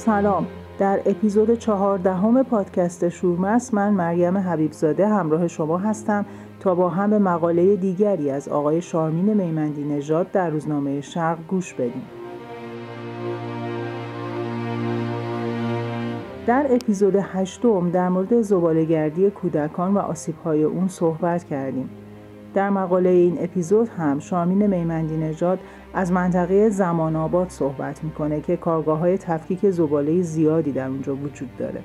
سلام. در اپیزود چهاردهم پادکست شورمس من مریم حبیبزاده همراه شما هستم تا با هم به مقاله دیگری از آقای شارمین میمندی نژاد در روزنامه شرق گوش بدیم. در اپیزود هشتم در مورد زبالهگردی کودکان و آسیبهای اون صحبت کردیم. در مقاله این اپیزود هم شامین میمندی نژاد از منطقه زمان آباد صحبت می‌کنه که کارگاه های تفکیک زباله زیادی در اونجا وجود داره.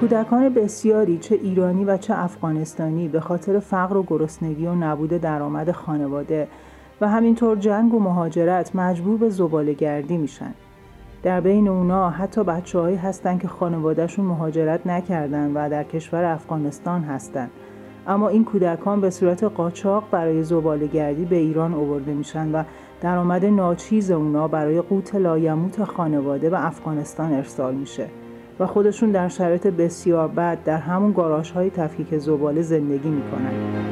کودکان بسیاری چه ایرانی و چه افغانستانی به خاطر فقر و گرسنگی و نبود درآمد خانواده و همینطور جنگ و مهاجرت مجبور به زباله گردی میشن. در بین اونا حتی بچه هایی هستن که خانوادهشون مهاجرت نکردن و در کشور افغانستان هستن. اما این کودکان به صورت قاچاق برای زباله گردی به ایران آورده میشن و درآمد ناچیز اونا برای قوت لایموت خانواده و افغانستان ارسال میشه و خودشون در شرایط بسیار بد در همون گاراژ های تفکیک زباله زندگی می‌کنن.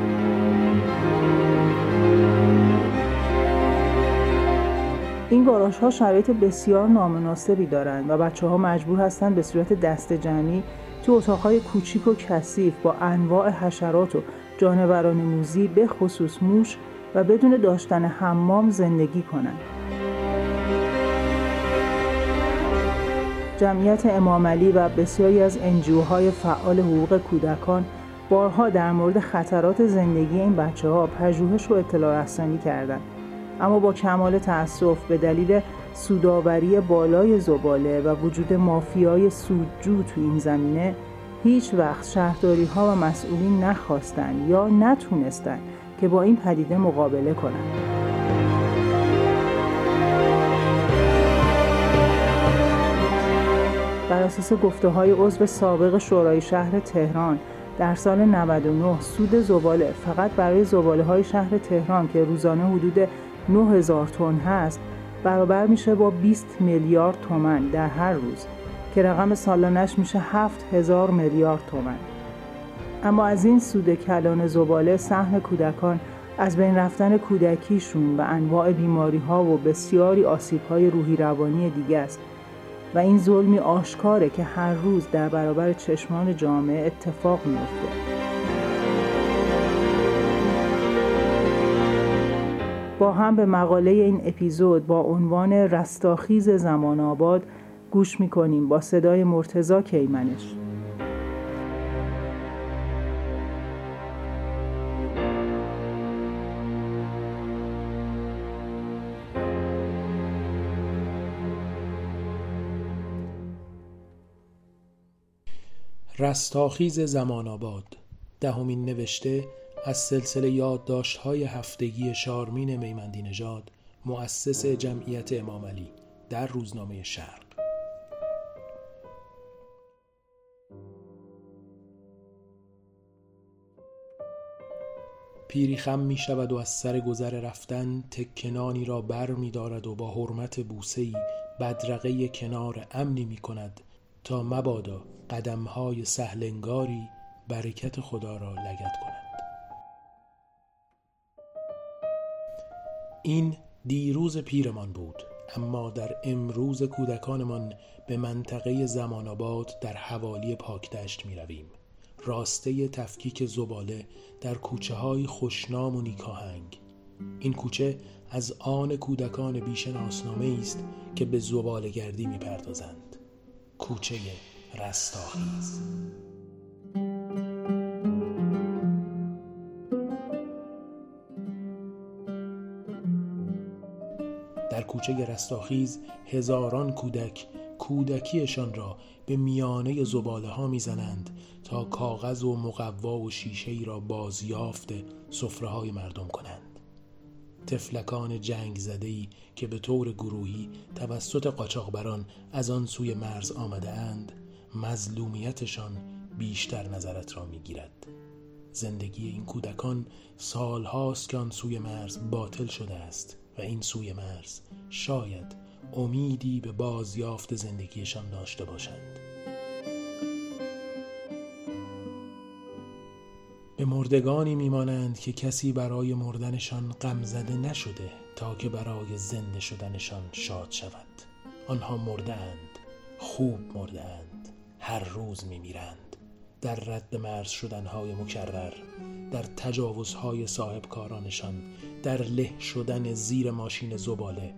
این گاراژ ها شرایط بسیار نامناسبی دارند و بچه ها مجبور هستند به صورت دست جمعی تو اتاقهای کوچیک و کثیف با انواع حشرات و جانوران موزی به خصوص موش و بدون داشتن حمام زندگی کنند. جمعیت امامعلی و بسیاری از انجیوهای فعال حقوق کودکان بارها در مورد خطرات زندگی این بچه ها پژوهش و اطلاع رسانی کردند. اما با کمال تأسف به دلیل سوداوری بالای زباله و وجود مافیای سودجو تو این زمینه هیچ وقت شهرداری ها و مسئولین نخواستند یا نتونستند که با این پدیده مقابله کنند. بر اساس گفته های عضو سابق شورای شهر تهران در سال 99 سود زباله فقط برای زباله های شهر تهران که روزانه حدود 9000 تن هست برابر میشه با 20 میلیارد تومن در هر روز که رقم سالانش میشه 7000 میلیارد تومن اما از این سود کلان زباله سهم کودکان از بین رفتن کودکیشون و انواع بیماری ها و بسیاری آسیب های روحی روانی دیگه است و این ظلمی آشکاره که هر روز در برابر چشمان جامعه اتفاق میفته. با هم به مقاله این اپیزود با عنوان رستاخیز زمان آباد گوش می‌کنیم با صدای مرتزا کیمنش. رستاخیز زمان آباد دهمین نوشته از سلسله یادداشت‌های هفتگی شارمین میمندی نژاد مؤسس جمعیت امام علی در روزنامه شرق. پیری خم می شود و از سر گذر رفتن تکنانی را بر می دارد و با حرمت بوسهی بدرقه کنار امنی می کند تا مبادا قدمهای سهلنگاری برکت خدا را لگت کند. این دیروز پیرمان بود اما در امروز کودکانمان به منطقه زمان آباد در حوالی پاکدشت می رویم. راسته تفکیک زباله در کوچه های خوشنام و نیکاهنگ. این کوچه از آن کودکان بیشناسنامه است که به زباله گردی می پردازند کوچه رستاخیز. کوچه رستاخیز هزاران کودک کودکیشان را به میانه زباله ها می‌زنند تا کاغذ و مقوا و شیشه ای را بازیافت سفره های مردم کنند. تفلکان جنگ زده ای که به طور گروهی توسط قاچاقبران از آن سوی مرز آمده اند مظلومیتشان بیشتر نظرت را می‌گیرد. زندگی این کودکان سالهاست که آن سوی مرز باطل شده است. و این سوی مرز شاید امیدی به بازیافت زندگیشان داشته باشند. به مردگانی میمانند که کسی برای مردنشان غم زده نشده تا که برای زنده شدنشان شاد شود آنها مرده اند خوب مرده اند هر روز میمیرند. در رد مرز شدنهای مکرر در تجاوزهای صاحبکارانشان در له شدن زیر ماشین زباله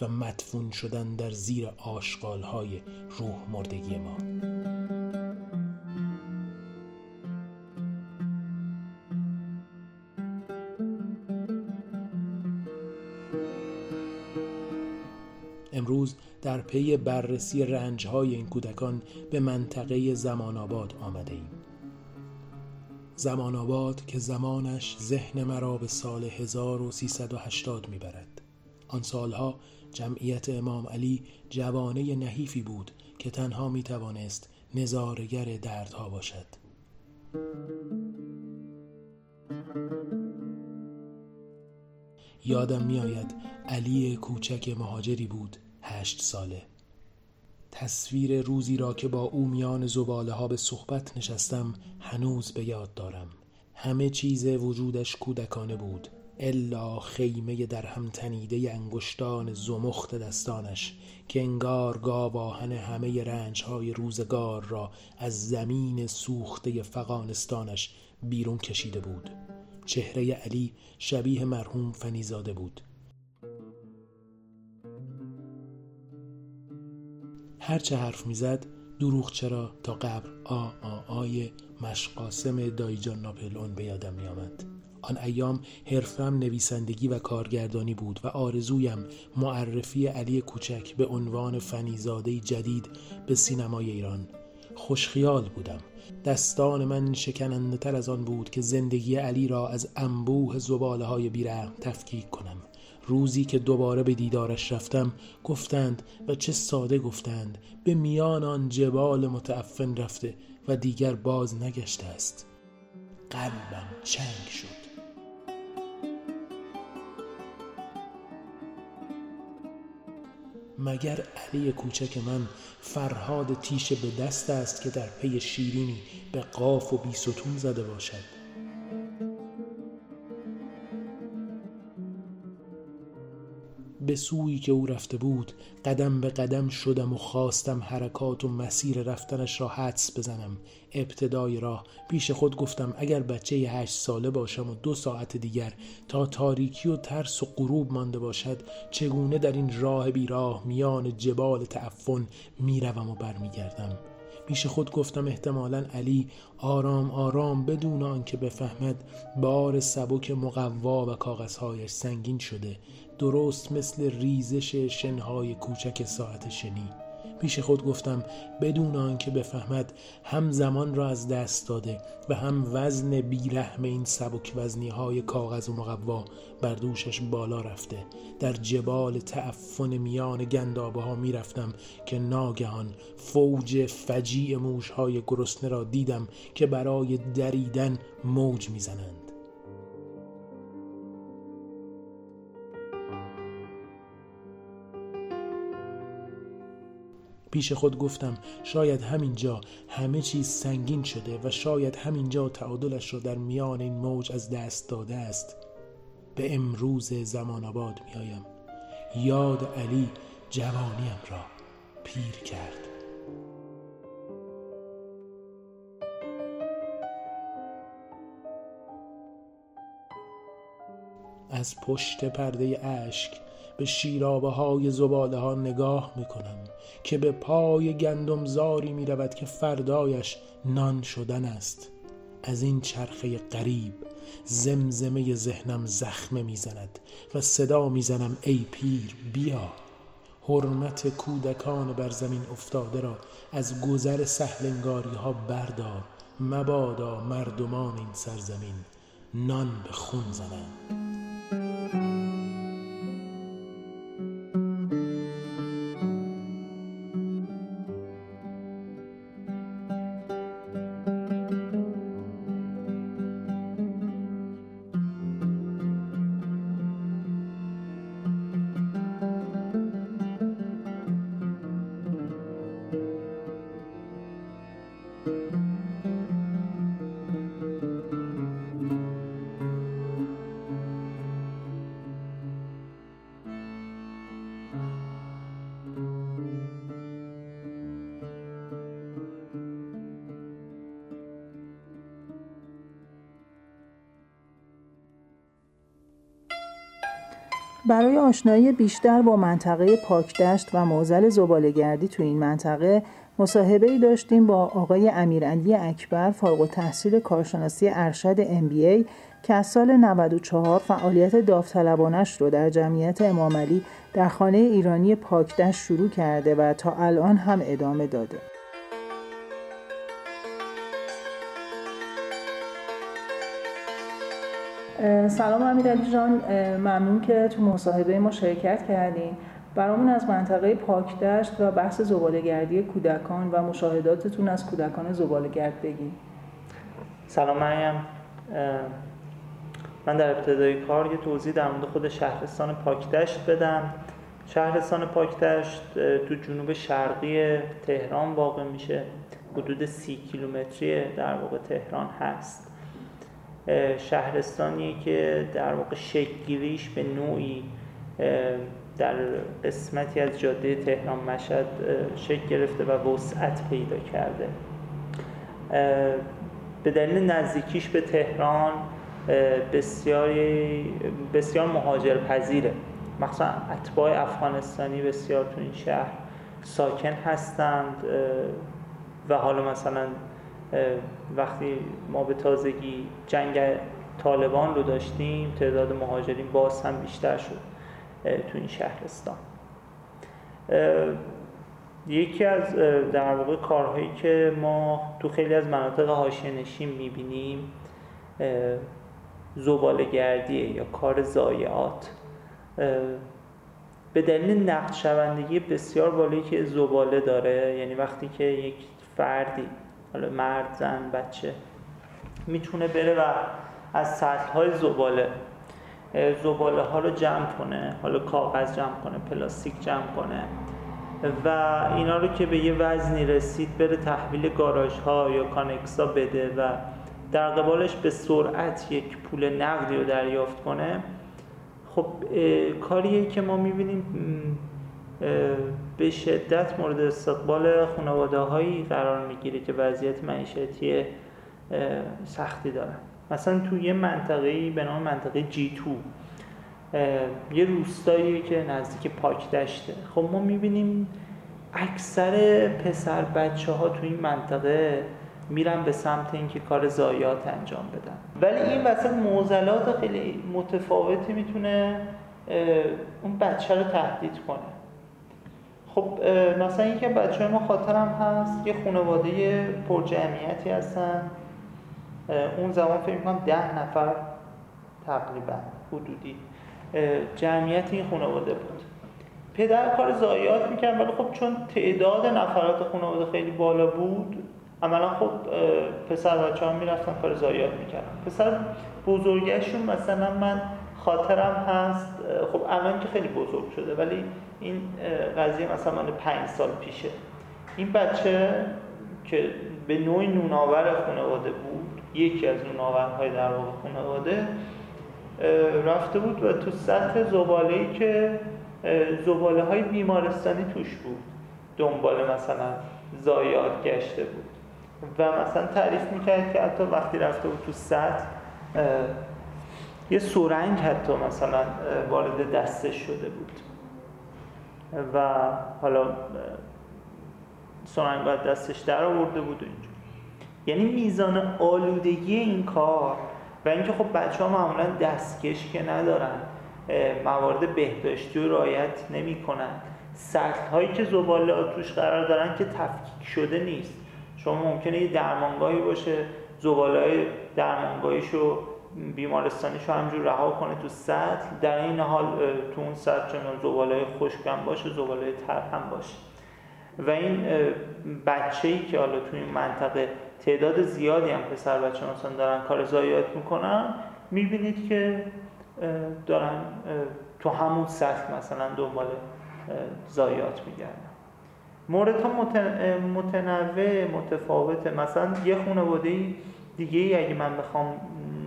و مدفون شدن در زیر آشغالهای روح مردگی ما. امروز در پی بررسی رنجهای این کودکان به منطقه زمان آباد آمده ایم. زمان آباد که زمانش ذهن مرا به سال 1380 می‌برد. آن سالها جمعیت امام علی جوانه نحیفی بود که تنها می توانست نظارگر دردها باشد. یادم میآید علی کوچک مهاجری بود هشت ساله. تصویر روزی را که با او میان زباله ها به صحبت نشستم هنوز به یاد دارم. همه چیز وجودش کودکانه بود الا خیمه در هم تنیده انگشتان زمخت دستانش که انگار گاواهن همه رنجهای روزگار را از زمین سوخته فقانستانش بیرون کشیده بود. چهره علی شبیه مرحوم فنیزاده بود. هرچه حرف می‌زد دروغ چرا تا قبر آ آ آی مشقاسم دایجان ناپلون به یادم میآمد. آن ایام حرفم نویسندگی و کارگردانی بود و آرزویم معرفی علی کوچک به عنوان فنیزاده جدید به سینمای ایران. خوشخیال بودم. دستان من شکننده تر از آن بود که زندگی علی را از انبوه زباله های بیرحم تفکیک کنم. روزی که دوباره به دیدارش رفتم گفتند و چه ساده گفتند به میان آن جبال متعفن رفته و دیگر باز نگشته است. قلبم چنگ شد. مگر علی کوچک من فرهاد تیشه به دست است که در پی شیرینی به قاف و بیستون زده باشد؟ به سویی که او رفته بود قدم به قدم شدم و خواستم حرکات و مسیر رفتنش را حدس بزنم. ابتدای راه پیش خود گفتم اگر بچه هشت ساله باشم و دو ساعت دیگر تا تاریکی و ترس و غروب مانده باشد چگونه در این راه بیراه میان جبال تعفن می‌روم و برمیگردم؟ پیش خود گفتم احتمالا علی آرام آرام بدون آنکه بفهمد بار سبک مقوا و کاغذهایش سنگین شده درست مثل ریزش شنهای کوچک ساعت شنی. پیش خود گفتم بدون آنکه بفهمد هم زمان را از دست داده و هم وزن بیرحم این سبک وزنی های کاغذ و مقوا بر دوشش بالا رفته. در جبال تعفن میان گندابه ها می رفتم که ناگهان فوج فجیع موش های گرسنه را دیدم که برای دریدن موج می‌زنند. پیش خود گفتم شاید همینجا همه چیز سنگین شده و شاید همینجا تعادلش را در میان این موج از دست داده است. به امروز زمان آباد میآیم. یاد علی جوانیم را پیر کرد. از پشت پرده اشک به شیرابه های زباله ها نگاه می کنم که به پای گندمزاری می رود که فردایش نان شدن است. از این چرخه قریب زمزمه ذهنم زخمه می‌زند و صدا می‌زنم ای پیر بیا. حرمت کودکان بر زمین افتاده را از گذر سهلنگاری ها بردار. مبادا مردمان این سرزمین نان به خون زنند. برای آشنایی بیشتر با منطقه پاکدشت و موزل زبالهگردی تو این منطقه مصاحبه داشتیم با آقای امیرعلی اکبر فارغ تحصیل کارشناسی ارشد MBA که از سال 94 فعالیت داوطلبانش رو در جمعیت امامعلی در خانه ایرانی پاکدشت شروع کرده و تا الان هم ادامه داده. سلام امیرعلی جان. ممنون که تو مصاحبه ما شرکت کردین. برامون از منطقه پاکدشت و بحث زبالهگردی کودکان و مشاهداتتون از کودکان زبالهگرد بگین. سلام مریم. من در ابتدای کار یه توضیح در مورد خود شهرستان پاکدشت بدم. شهرستان پاکدشت تو جنوب شرقی تهران واقع میشه. حدود سی کیلومتری در واقع تهران هست. شهرستانی که در واقع شکلگیریش به نوعی در قسمتی از جاده تهران مشهد شکل گرفته و وسعت پیدا کرده. به دلیل نزدیکیش به تهران بسیاری بسیار مهاجر پذیره مخصوصا اتباع افغانستانی بسیار تو این شهر ساکن هستند و حالا مثلا وقتی ما به تازگی جنگ طالبان رو داشتیم تعداد مهاجرین باز هم بیشتر شد تو این شهرستان. یکی از در واقع کارهایی که ما تو خیلی از مناطق حاشیه نشین می‌بینیم زباله گردیه یا کار زایعات. به دلیل نقد شوندگی بسیار بالایی که زباله داره یعنی وقتی که یک فردی حالا مرد زن بچه می‌تونه بره و از سطح های زباله زباله ها رو جمع کنه حالا کاغذ جمع کنه پلاستیک جمع کنه و اینا رو که به یه وزنی رسید بره تحویل گاراژ ها یا کانکسا بده و در قبالش به سرعت یک پول نقدی رو دریافت کنه خب کاریه که ما می‌بینیم به شدت مورد استقبال خانواده هایی قرار می‌گیره که وضعیت معیشتی سختی دارن. مثلا تو یه منطقه به نام منطقه جی تو یه روستایی که نزدیک پاک دشته. خب ما می‌بینیم اکثر پسر بچه ها تو این منطقه میرن به سمت اینکه کار زایات انجام بدن. ولی این وسط موزلات خیلی متفاوتی می‌تونه اون بچه رو تهدید کنه. خب مثلا اینکه بچه ما خاطرم هست یه خانواده پر جمعیتی هستن اون زمان فکر می‌کنم ده نفر تقریبا حدودی جمعیت این خانواده بود. پدر کار زایات می‌کرد ولی خب چون تعداد نفرات خانواده خیلی بالا بود عملا خب پسر بچه ها می‌رفتن کار زایات می‌کردن. پسر بزرگشون مثلا من خاطرم هست خب الان که خیلی بزرگ شده ولی این قضیه مثلا من پنج سال پیشه. این بچه که به نوعی نوناور خانواده بود یکی از نوناورهای در واقع خانواده رفته بود و تو سطح زباله که زباله های بیمارستانی توش بود. دنبال مثلا زایات گشته بود. و مثلا تعریف می‌کرد که حتی وقتی رفته بود تو سطح یه سورنگ حتی مثلا وارد دستش شده بود. و حالا سرنگ دستش در آورده بود و اینجور یعنی میزان آلودگی این کار و اینکه خب بچه ها معمولا دستکش که ندارن موارد بهداشتی رو نمی کنن سطح هایی که زباله توش قرار دارن که تفکیک شده نیست. شما ممکنه یه درمانگاهی باشه زباله های درمانگاهیش رو بیمارستانیش رو همجور رها کنه تو سطح در این حال تو اون سطح چون زباله خشکم باشه زباله تر هم باشه. و این بچه ای که حالا تو این منطقه تعداد زیادی هم پسر بچه مثلا دارن کار زایات می‌کنن می‌بینید که دارن تو همون سطح مثلا دنبال زایات میگردن. مورد ها متنوع متفاوته. مثلا یه خانواده دیگه ای اگه من بخوام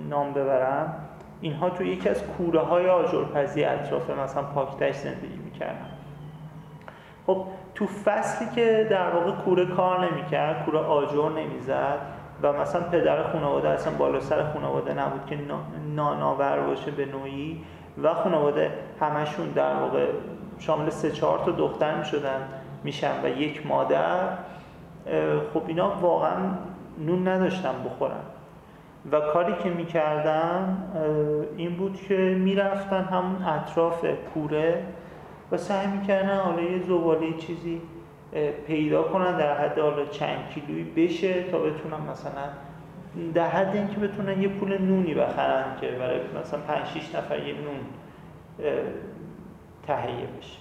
نام ببرم اینها تو یکی از کوره های آجرپزی اطراف مثلا پاکتش زندگی می‌کردن. خب تو فصلی که در واقع کوره کار نمی‌کرد کوره آجر نمی‌زد و مثلا پدر خانواده اصلا بالا سر خانواده نبود که ناناور باشه به نوعی و خانواده همشون در واقع شامل سه چهار تا دختر می‌شدن میشن و یک مادر خب اینا واقعا نون نداشتن بخورن. و کاری که می‌کردن این بود که می‌رفتن همون اطراف کوره و سعی می‌کردن حالا یه زباله چیزی پیدا کنن در حد حالا چند کیلویی بشه تا بتونن مثلا در حد اینکه بتونن یه پول نونی بخرن که برای مثلا 5 6 نفر یه نون تهیه بشه.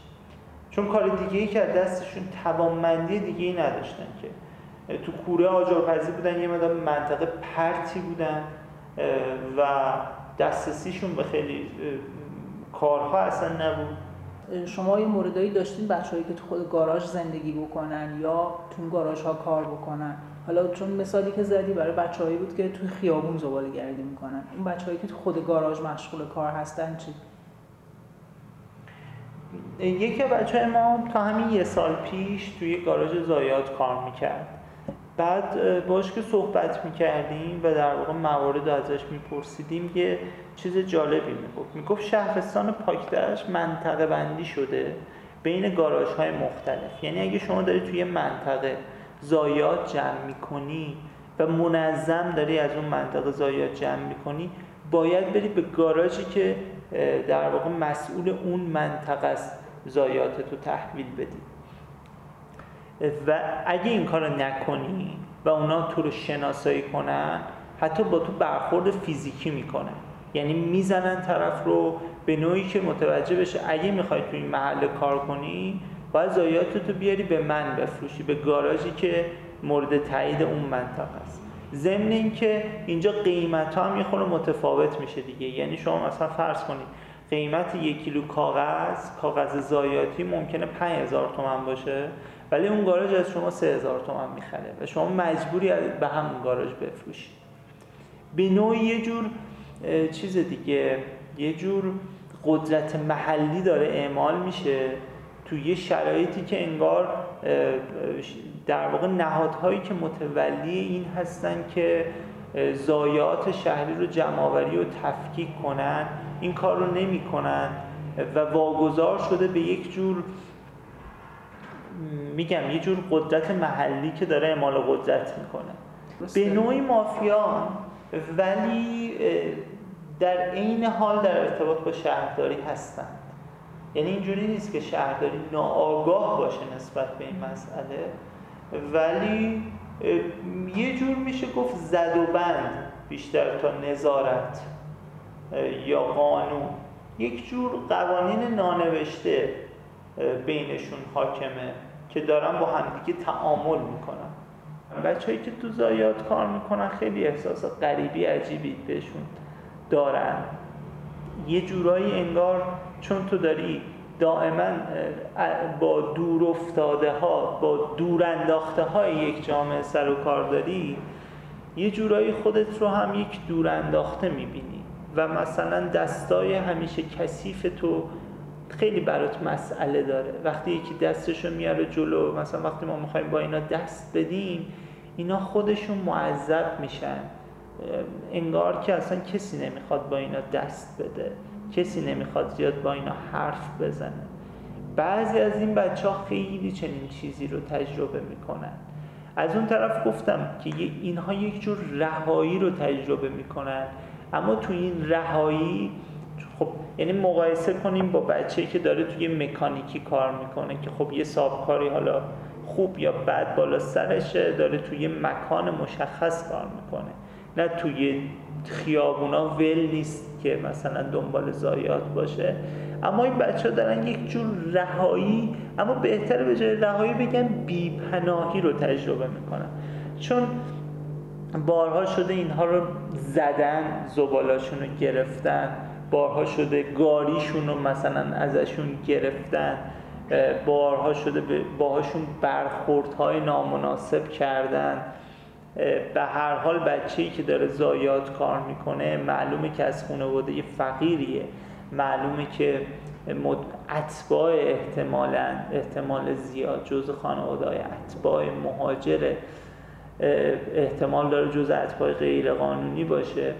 چون کار دیگه ای که دستشون توانمندی دیگه ای نداشتن که. تو کوره آجرپزی بودن یه مدام منطقه پرتی بودن و دسترسیشون به خیلی کارها اصلا نبود. شما یه موردایی داشتین بچه‌هایی که تو خود گاراژ زندگی بکنن یا تو گاراژ ها کار بکنن. حالا چون مثالی که زدی برای بچه‌هایی بود که تو خیابون زباله گردی می‌کنن. اون بچه‌هایی که تو خود گاراژ مشغول کار هستن چی؟ یکی بچه ما تا همین یه سال پیش توی گاراژ زایات کار می‌کرد. بعد باش که صحبت می‌کردیم و در واقع موارد ازش میپرسیدیم یه چیز جالبی می‌گفت. می‌گفت شهرستان پاکدشت منطقه بندی شده بین گاراژ های مختلف. یعنی اگه شما داری توی منطقه زایات جمع می‌کنی و منظم داری از اون منطقه زایات جمع می‌کنی باید بری به گاراژی که در واقع مسئول اون منطقه است زایات رو تحویل بدی. و اگه این کار نکنی و اونا تو رو شناسایی کنن حتی با تو برخورد فیزیکی می‌کنن. یعنی می‌زنن طرف رو به نوعی که متوجه بشه اگه می‌خوای تو این محل کار کنی باید زایاتتو بیاری به من بفروشی به گاراژی که مورد تایید اون منطقه است. ضمن اینکه اینجا قیمت ها هم یه متفاوت میشه دیگه. یعنی شما مثلا فرض کنید قیمت یک کیلو کاغذ کاغذ زایاتی ممکنه 5000 تومن باشه ولی اون گاراژ از شما 3000 تومن می‌خره و شما مجبوری به همون گاراژ بفروشی. به نوعی یه جور چیز دیگه یه جور قدرت محلی داره اعمال میشه توی یه شرایطی که انگار در واقع نهادهایی که متولی این هستن که زایات شهری رو جمعآوری و تفکیک کنن. این کار رو نمی کنن و واگذار شده به یک جور میگم یه جور قدرت محلی که داره اعمال قدرت می‌کنه. به نوعی مافیان ولی در عین حال در ارتباط با شهرداری هستند. یعنی اینجوری نیست که شهرداری ناآگاه باشه نسبت به این مسئله ولی یه جور میشه گفت زد و بند بیشتر تا نظارت. یا قانون. یک جور قوانین نانوشته بینشون حاکمه که دارن با همدیگه تعامل می‌کنن. بچههایی که تو زایات کار می‌کنن خیلی احساس غریبی عجیبی بهشون دارن. یه جورایی انگار چون تو داری دائما با دور افتاده ها با دور انداخته های یک جامعه سر و کار داری یه جورایی خودت رو هم یک دور انداخته می‌بینی. و مثلا دستای همیشه کثیف تو خیلی برات مسئله داره. وقتی یکی دستشو میاره جلو مثلا وقتی ما می‌خوایم با اینا دست بدیم اینا خودشون معذب میشن. انگار که اصلا کسی نمی‌خواد با اینا دست بده. کسی نمی‌خواد زیاد با اینا حرف بزنه. بعضی از این بچه ها خیلی چنین چیزی رو تجربه می‌کنن. از اون طرف گفتم که اینها یک جور رهایی رو تجربه می‌کنن. اما تو این رهایی خب یعنی مقایسه کنیم با بچه که داره توی مکانیکی کار می‌کنه که خب یه سابکاری حالا خوب یا بد بالا سرشه داره توی مکان مشخص کار می‌کنه. نه توی خیابونا ول نیست که مثلا دنبال زایات باشه. اما این بچه ها دارن یک جور رهایی اما بهتر به جای رهایی بگن بیپناهی رو تجربه می‌کنن. چون بارها شده اینها رو زدن زبالاشون رو گرفتن. بارها شده گاریشون رو مثلا ازشون گرفتن. بارها شده باهاشون برخوردهای نامناسب کردن. به هر حال بچه ای که داره زایات کار می‌کنه معلومه که از خانواده فقیریه. معلومه که اتباع احتمالا احتمال زیاد جز خانواده های اتباع مهاجره. احتمال داره جز اتباع غیر قانونی باشه.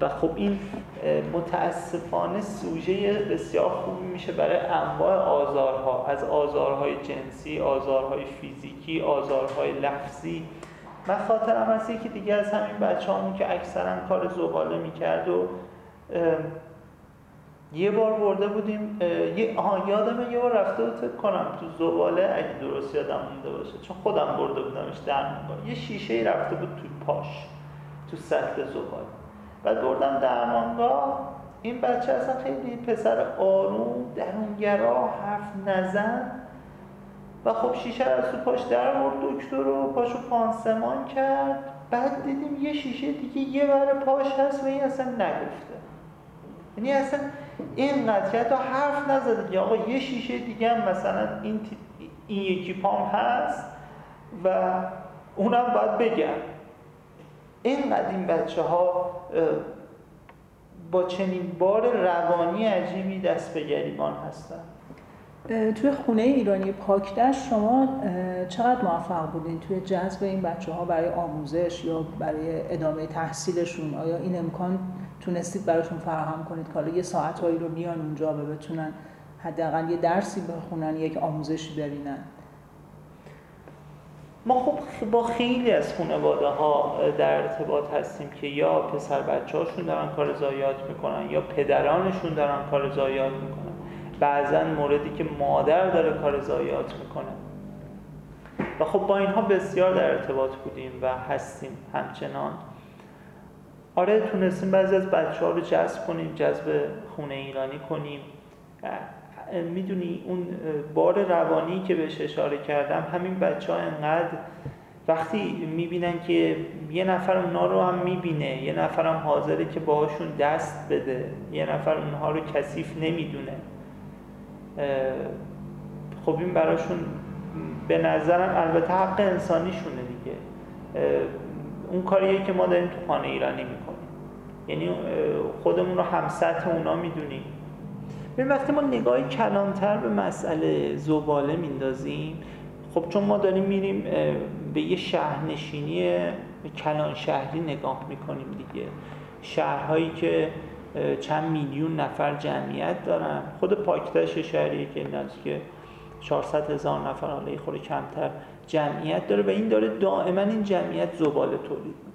و خب این متاسفانه سوژه بسیار خوبی میشه برای انواع آزارها. از آزارهای جنسی، آزارهای فیزیکی، آزارهای لفظی. من خاطرم هست یکی دیگه از همین بچه که اکثرا کار زباله می‌کرد و یه بار برده بودیم یه آها یادمه یه بار رفته بود کنم تو زباله اگه درست یادم مونده باشه. چون خودم برده بودمش در یه شیشه رفته بود تو پاش تو سطح زباله. بعد بردم درمانگاه. این بچه اصلا خیلی پسر آروم درونگرا حرف نزن. و خب شیشه رو از تو پاش در برد دکتر رو پاشو پانسمان کرد. بعد دیدیم یه شیشه دیگه یه بر پاش هست و این اصلا نگفته. یعنی اصلا اینقدر که حتی حرف نزده که آقا یه شیشه دیگه هم مثلا این, این یکی پام هست و اونم باید بگم. این بچه ها با چنین بار روانی عجیبی دست به گریبان هستن. توی خونه ایرانی پاکدشت شما چقدر موفق بودین توی جذب این بچه ها برای آموزش یا برای ادامه تحصیلشون؟ آیا این امکان تونستید براشون فراهم کنید که حالا یه ساعتهایی رو میان اونجا و بتونن حداقل یه درسی بخونن یک آموزشی ببینن. ما خب با خیلی از خانواده ها در ارتباط هستیم که یا پسر بچه هاشون دارن کار زایات می‌کنن یا پدرانشون دارن کار زایات می‌کنن. بعضا موردی که مادر داره کار زایات می‌کنه. و خب با اینها بسیار در ارتباط بودیم و هستیم همچنان. آره تونستیم بعضی از بچه ها رو جذب کنیم جذب خونه ایرانی کنیم. می‌دونی اون بار روانی که بهش اشاره کردم همین بچه ها انقدر وقتی می‌بینن که یه نفر اونها رو هم می‌بینه یه نفر هم حاضره که باهاشون دست بده یه نفر اونها رو کثیف نمی‌دونه. خب این براشون به نظرم البته حق انسانیشونه دیگه. اون کاریه که ما داریم تو خانه ایرانی می‌کنیم یعنی خودمون رو هم سطح اونا می‌دونیم. ببین وقتی ما نگاهی کلانتر به مسئله زباله میندازیم خب چون ما داریم میریم به یه شهرنشینی کلان شهری نگاه می‌کنیم دیگه. شهرهایی که چند میلیون نفر جمعیت دارن. خود پاکتش شهری که نزدیک 400 هزار نفر حالا خوره کمتر جمعیت داره و این داره دائما این جمعیت زباله تولید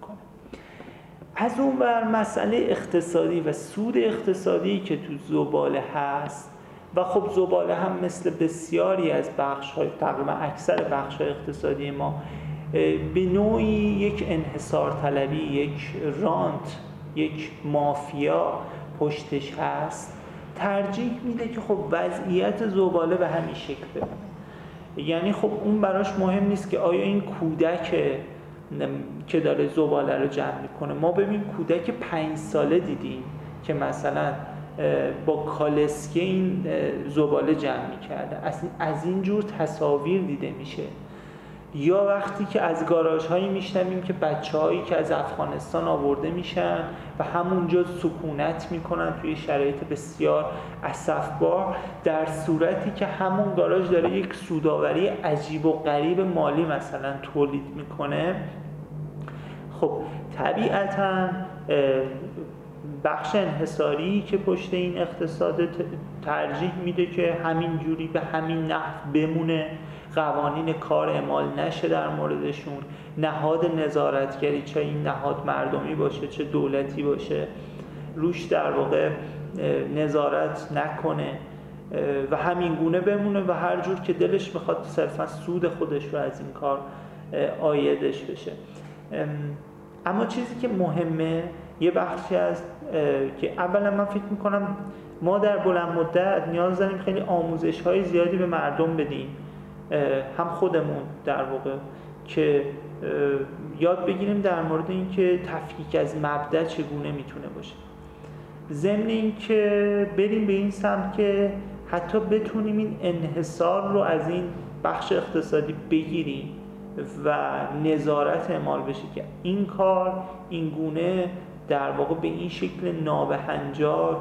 از اون بر مسئله اقتصادی و سود اقتصادی که تو زباله هست و خب زباله هم مثل بسیاری از بخش های تقریبا اکثر بخش های اقتصادی ما به نوعی یک انحصار طلبی یک رانت یک مافیا پشتش هست. ترجیح میده که خب وضعیت زباله به همین شکل بمونه. یعنی خب اون براش مهم نیست که آیا این کودک که داره زباله رو جمع می‌کنه. ما ببین کودک پنج ساله دیدیم که مثلا با کالسکه این زباله جمع می‌کرده. از این جور تصاویر دیده میشه. یا وقتی که از گاراژ هایی میشنویم که بچه هایی که از افغانستان آورده میشن و همونجا سکونت می‌کنن توی شرایط بسیار اصفبار در صورتی که همون گاراژ داره یک سوداوری عجیب و غریب مالی مثلا تولید می‌کنه خب طبیعتا بخش انحصاری که پشت این اقتصاد ترجیح میده که همین جوری به همین نحو بمونه. قوانین کار اعمال نشه در موردشون. نهاد نظارتگری چه این نهاد مردمی باشه چه دولتی باشه روش در واقع نظارت نکنه. و همین گونه بمونه و هر جور که دلش می‌خواد صرفا سود خودش رو از این کار آیدش بشه. اما چیزی که مهمه یه بخشی از که اولا من فکر می‌کنم ما در بلند مدت نیاز داریم خیلی آموزش های زیادی به مردم بدیم. هم خودمون در واقع که یاد بگیریم در مورد اینکه تفکیک از مبدع چگونه می‌تونه باشه. ضمن اینکه بریم به این سمت که حتی بتونیم این انحصار رو از این بخش اقتصادی بگیریم و نظارت اعمال بشه که این کار این گونه در واقع به این شکل نابهنجار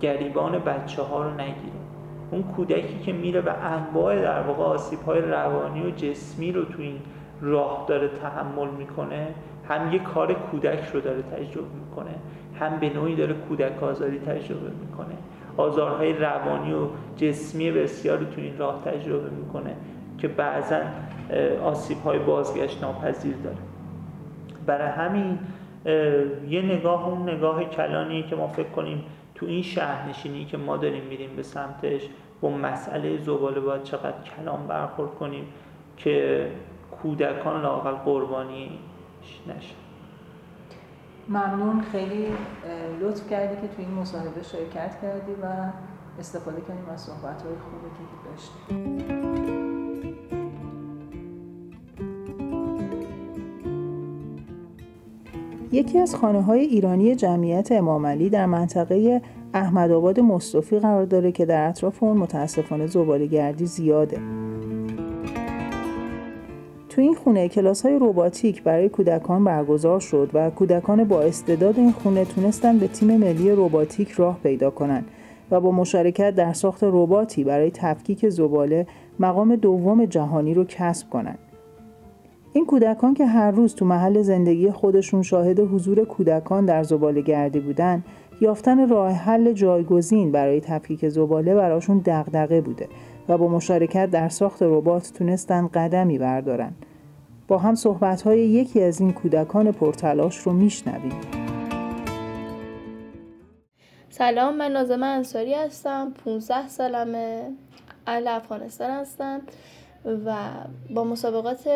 گریبان بچه ها رو نگیره. اون کودکی که میره و انواع در واقع آسیب های روانی و جسمی رو تو این راه داره تحمل می‌کنه هم یه کار کودک رو داره تجربه می‌کنه هم به نوعی داره کودک آزادی تجربه می‌کنه. آزارهای روانی و جسمی بسیاری تو این راه تجربه می‌کنه که بعضا آسیب های بازگشت ناپذیر داره. برای همین یه نگاه اون نگاه کلانی که ما فکر کنیم تو این شهرنشینی که ما داریم میریم به سمتش با مسئله زباله باید چقدر کلام برخورد کنیم که کودکان لاقل قربانی نشه. ممنون. خیلی لطف کردی که تو این مصاحبه شرکت کردی و استفاده کردیم از صحبت های خوبی که داشتیم. یکی از خانه های ایرانی جمعیت امامعلی در منطقه احمدآباد مصطفی قرار داره که در اطراف اون متاسفانه زباله گردی زیاده تو این خونه کلاس های روباتیک برای کودکان برگزار شد و کودکان با استعداد این خونه تونستن به تیم ملی روباتیک راه پیدا کنند و با مشارکت در ساخت رباتی برای تفکیک زباله مقام دوم جهانی رو کسب کنند. این کودکان که هر روز تو محل زندگی خودشون شاهد حضور کودکان در زباله گردی بودن یافتن راه حل جایگزین برای تفکیک زباله براشون دغدغه بوده و با مشارکت در ساخت ربات تونستن قدمی بردارن. با هم صحبت های یکی از این کودکان پرتلاش رو میشنویم. سلام من نازم انصاری هستم 15 سالمه اهل افغانستان هستم و با مسابقات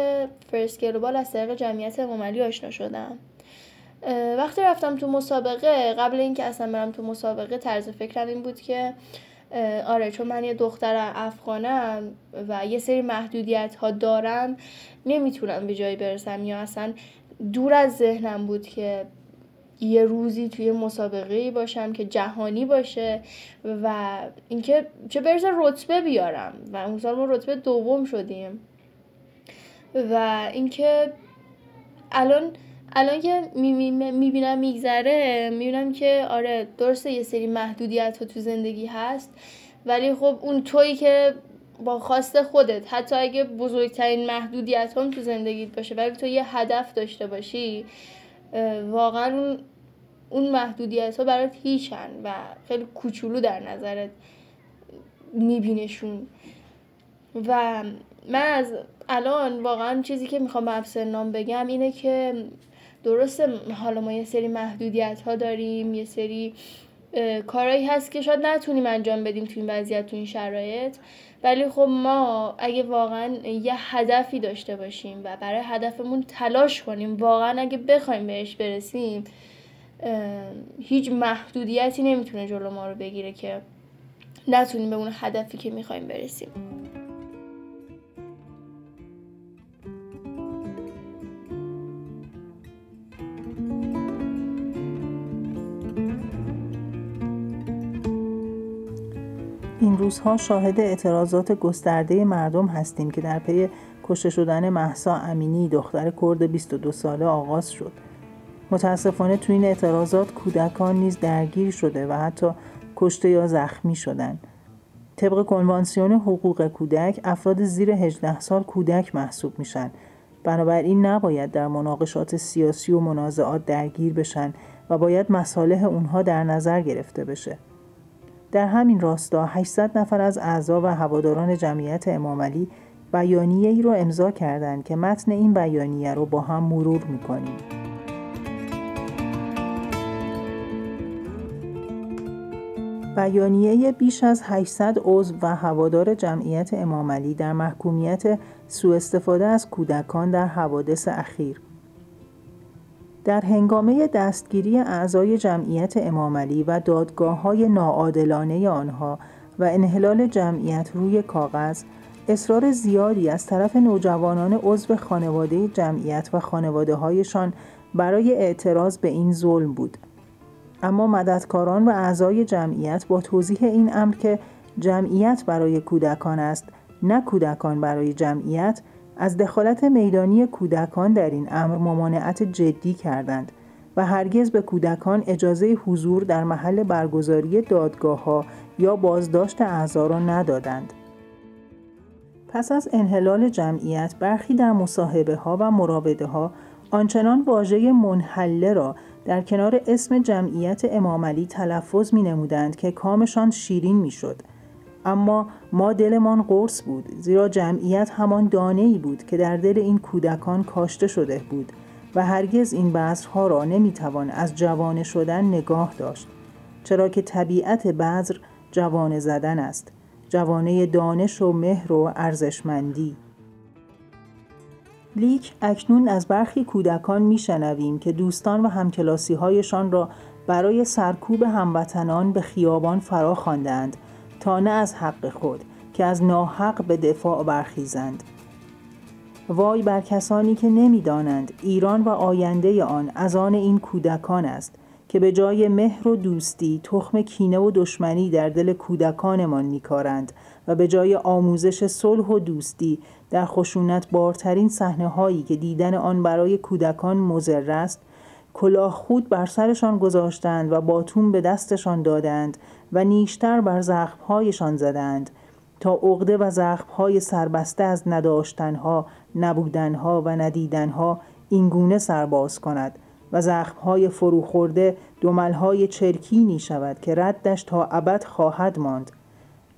فرست گلوبال از طریق جمعیت امامعلی آشنا شدم. وقتی رفتم تو مسابقه قبل اینکه اصلا برم تو مسابقه طرز فکرم این بود که آره چون من یه دختر افغانم و یه سری محدودیت ها دارم نمی‌تونم به جایی برسم یا اصلا دور از ذهنم بود که یه روزی توی مسابقه باشم که جهانی باشه و اینکه چه برسه رتبه بیارم. و اون سال ما رتبه دوم شدیم. و اینکه الان الان که می‌بینم میگذره می‌بینم که آره درسته یه سری محدودیت ها تو زندگی هست ولی خب اون تویی که با خواست خودت حتی اگه بزرگترین محدودیت هم تو زندگیت باشه ولی تو یه هدف داشته باشی واقعا اون اون محدودیت ها برات هیچن و خیلی کوچولو در نظرت میبینشون. و من از الان واقعا چیزی که می‌خوام به نام بگم اینه که درسته حالا ما یه سری محدودیت ها داریم یه سری کارهایی هست که شاید نتونیم انجام بدیم تو این وضعیت تو این شرایط. ولی خب ما اگه واقعا یه هدفی داشته باشیم و برای هدفمون تلاش کنیم واقعا اگه بخوایم بهش برسیم هیچ محدودیتی نمی‌تونه جلو ما رو بگیره که نتونیم به اون هدفی که می‌خوایم برسیم این روزها شاهد اعتراضات گسترده مردم هستیم که در پی کشته شدن محسا امینی دختر کرد 22 ساله آغاز شد. متاسفانه تو این اعتراضات کودکان نیز درگیر شده و حتی کشته یا زخمی شدند. طبق کنوانسیون حقوق کودک افراد زیر 18 سال کودک محسوب میشن بنابراین نباید در مناقشات سیاسی و منازعات درگیر بشن و باید مصالح اونها در نظر گرفته بشه. در همین راستا 800 نفر از اعضا و هواداران جمعیت امامعلی بیانیه ای رو امضا کردند که متن این بیانیه رو با هم مرور می‌کنیم. بیانیه بیش از 800 عضو و هوادار جمعیت امامعلی در محکومیت سوء استفاده از کودکان در حوادث اخیر. در هنگامه دستگیری اعضای جمعیت امامعلی و دادگاه های ناعادلانه آنها و انحلال جمعیت روی کاغذ اصرار زیادی از طرف نوجوانان عضو خانواده جمعیت و خانواده هایشان برای اعتراض به این ظلم بود. اما مددکاران و اعضای جمعیت با توضیح این امر که جمعیت برای کودکان است نه کودکان برای جمعیت از دخالت میدانی کودکان در این امر ممانعت جدی کردند و هرگز به کودکان اجازه حضور در محل برگزاری دادگاه ها یا بازداشت اعضا را ندادند. پس از انحلال جمعیت برخی در مصاحبه ها و مراوده ها آنچنان واژه منحله را در کنار اسم جمعیت امامعلی تلفظ می نمودند که کامشان شیرین می شد. اما ما دلمان قرص بود زیرا جمعیت همان دانه ای بود که در دل این کودکان کاشته شده بود و هرگز این بذرها را نمی‌توان از جوانه شدن نگاه داشت چرا که طبیعت بذر جوانه زدن است جوانه دانش و مهر و ارزشمندی لیک اکنون از برخی کودکان میشنویم که دوستان و همکلاسی هایشان را برای سرکوب هموطنان به خیابان فرا خواندند تا نه از حق خود که از ناحق به دفاع برخیزند. وای بر کسانی که نمی‌دانند ایران و آینده آن از آن این کودکان است که به جای مهر و دوستی تخم کینه و دشمنی در دل کودکانمان میکارند و به جای آموزش صلح و دوستی در خشونت بارترین صحنه هایی که دیدن آن برای کودکان مضر است کلاه خود بر سرشان گذاشتند و باتون به دستشان دادند و نیشتر بر زخمهایشان زدند تا عقده و زخمهای سربسته از نداشتنها، نبودنها و ندیدنها اینگونه سرباز کند و زخمهای فروخورده دملهای چرکینی شود که ردش تا ابد خواهد ماند.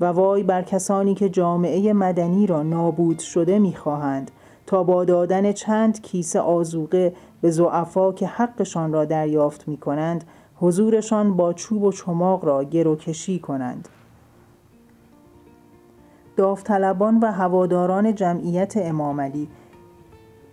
و وای بر کسانی که جامعه مدنی را نابود شده می‌خواهند تا با دادن چند کیسه آزوقه به زعفا که حقشان را دریافت می کنند حضورشان با چوب و چماق را گروکشی کنند. داوطلبان و هواداران جمعیت امامعلی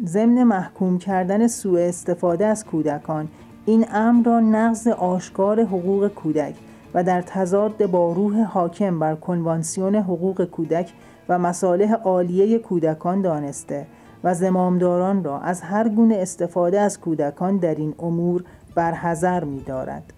ضمن محکوم کردن سوء استفاده از کودکان این امر را نقض آشکار حقوق کودک و در تضاد با روح حاکم بر کنوانسیون حقوق کودک و مصالح عالیه کودکان دانسته و زمامداران را از هر گونه استفاده از کودکان در این امور برحذر می دارد.